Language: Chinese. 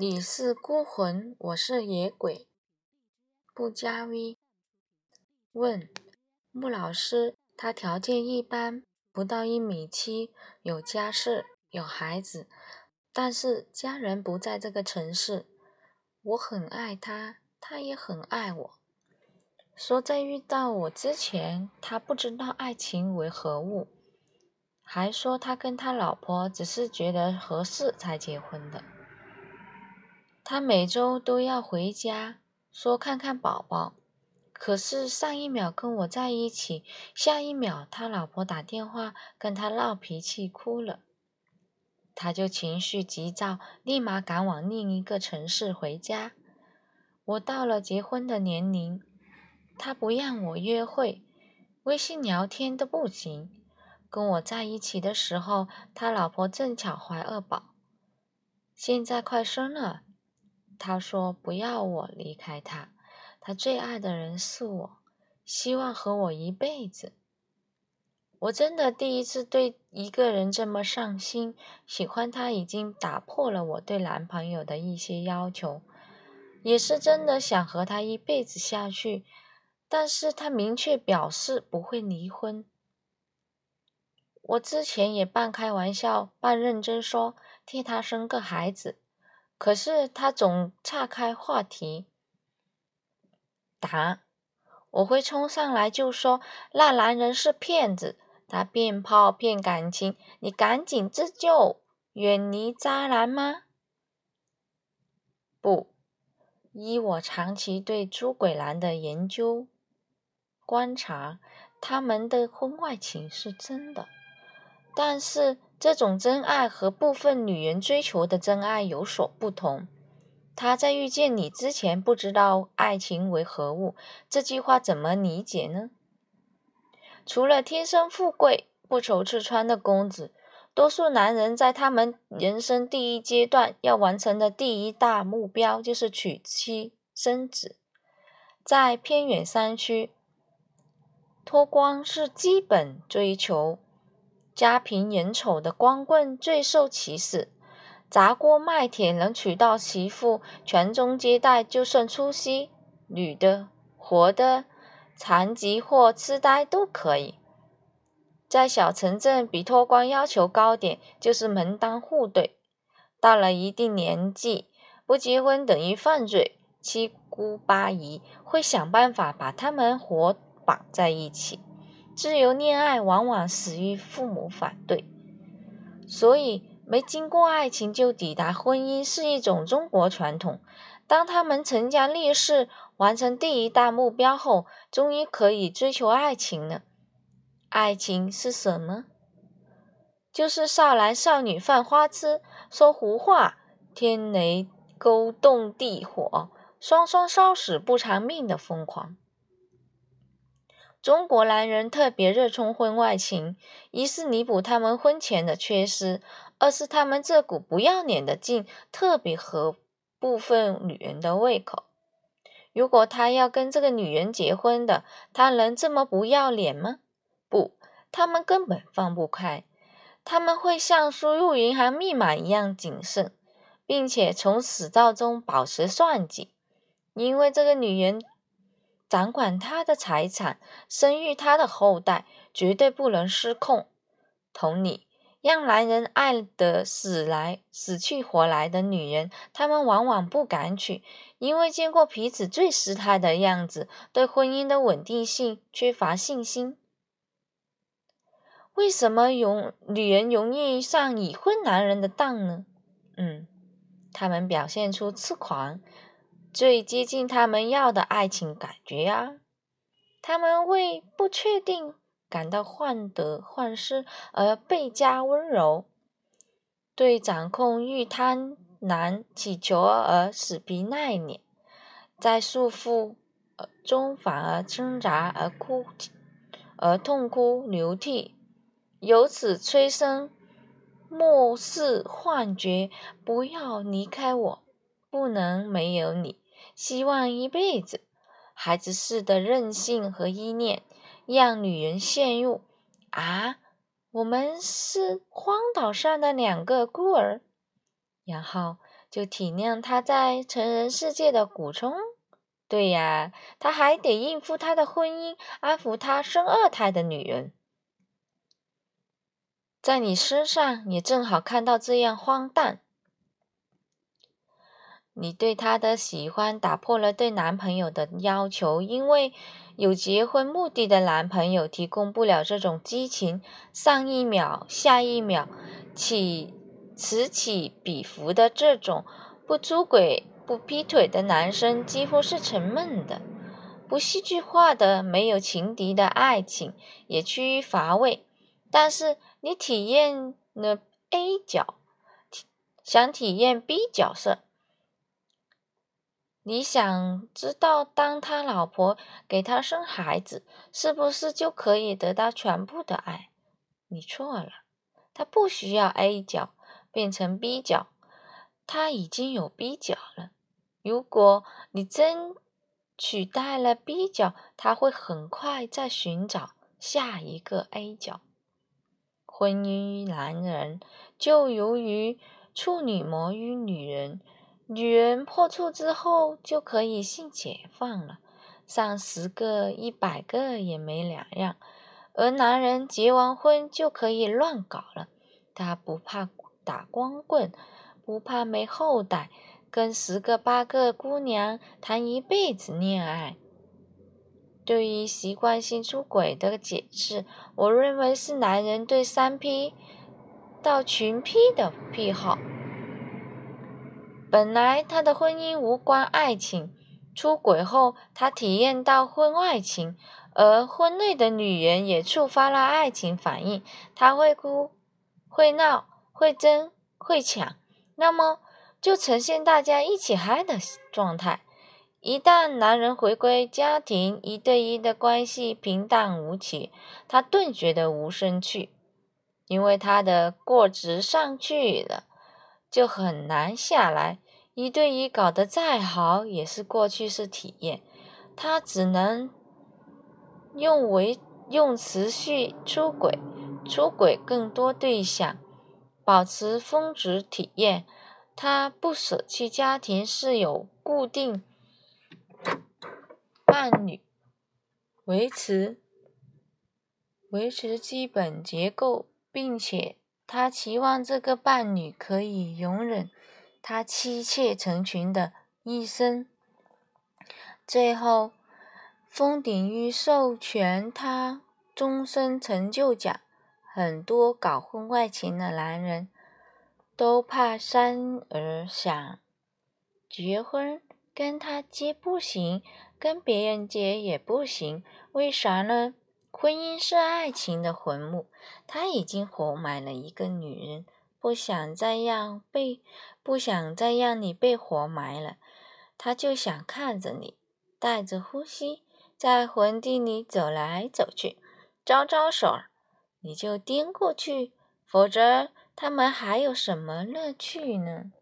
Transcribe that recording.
你是孤魂，我是野鬼。不加 V。问：穆老师，他条件一般，不到一米七，有家室，有孩子，但是家人不在这个城市。我很爱他，他也很爱我。说在遇到我之前，他不知道爱情为何物，还说他跟他老婆只是觉得合适才结婚的。他每周都要回家，说看看宝宝。可是上一秒跟我在一起，下一秒他老婆打电话跟他闹脾气，哭了。他就情绪急躁，立马赶往另一个城市回家。我到了结婚的年龄，他不让我约会，微信聊天都不行。跟我在一起的时候，他老婆正巧怀二宝，现在快生了。他说：“不要我离开他，他最爱的人是我，希望和我一辈子。”我真的第一次对一个人这么上心，喜欢他已经打破了我对男朋友的一些要求，也是真的想和他一辈子下去。但是他明确表示不会离婚。我之前也半开玩笑半认真说替他生个孩子。可是他总岔开话题，答：“我会冲上来就说那男人是骗子，他骗炮骗感情，你赶紧自救，远离渣男吗？”不，依我长期对朱鬼男的研究观察，他们的婚外情是真的，但是。这种真爱和部分女人追求的真爱有所不同。他在遇见你之前不知道爱情为何物，这句话怎么理解呢？除了天生富贵、不愁吃穿的公子，多数男人在他们人生第一阶段要完成的第一大目标就是娶妻生子。在偏远山区，脱光是基本追求。家贫人丑的光棍最受歧视，砸锅卖铁能娶到媳妇，传宗接代就算出息，女的、活的、残疾或痴呆都可以。在小城镇，比脱光要求高点，就是门当户对。到了一定年纪，不结婚等于犯罪，七姑八姨会想办法把他们活绑在一起。自由恋爱往往死于父母反对，所以没经过爱情就抵达婚姻是一种中国传统。当他们成家立室，完成第一大目标后，终于可以追求爱情了。爱情是什么？就是少男少女犯花痴，说胡话，天雷勾动地火，双双烧死不偿命的疯狂。中国男人特别热衷婚外情，一是弥补他们婚前的缺失，二是他们这股不要脸的劲特别合部分女人的胃口。如果他要跟这个女人结婚的，他能这么不要脸吗？不，他们根本放不开，他们会像输入银行密码一样谨慎，并且从始到终保持算计，因为这个女人。掌管他的财产，生育他的后代，绝对不能失控。同理，让男人爱得死来死去活来的女人，他们往往不敢娶，因为见过彼此最失态的样子，对婚姻的稳定性缺乏信心。为什么容女人容易上已婚男人的当呢？嗯，他们表现出痴狂。最接近他们要的爱情感觉呀，他们为不确定感到患得患失而倍加温柔，对掌控欲贪婪乞求而死皮赖脸，在束缚中反而挣扎而哭而痛哭流涕，由此催生末世幻觉，不要离开我，不能没有你。希望一辈子，孩子似的任性和依恋，让女人陷入啊，我们是荒岛上的两个孤儿，然后就体谅他在成人世界的苦衷。对呀，他还得应付他的婚姻，安抚他生二胎的女人。在你身上也正好看到这样荒诞。你对他的喜欢打破了对男朋友的要求，因为有结婚目的的男朋友提供不了这种激情，上一秒下一秒起此起彼伏的这种不出轨不劈腿的男生几乎是沉闷的，不戏剧化的没有情敌的爱情也趋于乏味，但是。你体验了 A 角，想体验 B 角色。你想知道，当他老婆给他生孩子，是不是就可以得到全部的爱？你错了，他不需要 A 角变成 B 角，他已经有 B 角了。如果你真取代了 B 角，他会很快再寻找下一个 A 角。婚姻于男人，就如于处女膜于女人。女人破处之后，就可以性解放了，上十个、一百个也没两样；而男人结完婚就可以乱搞了，他不怕打光棍，不怕没后代，跟十个八个姑娘谈一辈子恋爱。对于习惯性出轨的解释，我认为是男人对三 P 到群 P 的癖好。本来他的婚姻无关爱情，出轨后他体验到婚外情，而婚内的女人也触发了爱情反应，他会哭、会闹、会争、会抢，那么就呈现大家一起嗨的状态。一旦男人回归家庭，一对一的关系平淡无奇，他顿觉得无生趣，因为他的过值上去了，就很难下来。一对一搞得再好，也是过去式体验，他只能用为用持续出轨，出轨更多对象，保持峰值体验。他不舍弃家庭，是有固定。伴侣维持维持基本结构，并且他期望这个伴侣可以容忍他妻妾成群的一生。最后，封顶于授权他终身成就奖。很多搞婚外情的男人都怕生儿想结婚，跟他结不行。跟别人结也不行，为啥呢？婚姻是爱情的坟墓，他已经活埋了一个女人，不想再让被，不想再让你被活埋了，他就想看着你，带着呼吸，在坟地里走来走去，招招手，你就颠过去，否则他们还有什么乐趣呢？